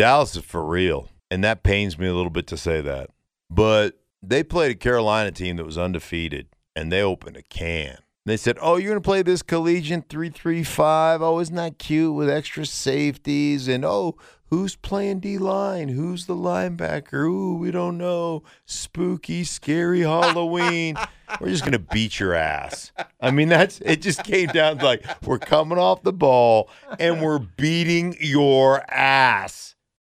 Dallas is for real, and that pains me a little bit to say that. But they played a Carolina team that was undefeated, and they opened a can. They said, "Oh, you're going to play this collegiate three-three-five. Oh, isn't that cute with extra safeties? And oh, who's playing D line? Who's the linebacker? Ooh, we don't know. Spooky, scary Halloween. we're just going to beat your ass." I mean, that's it. Just came down to like we're coming off the ball and we're beating your ass.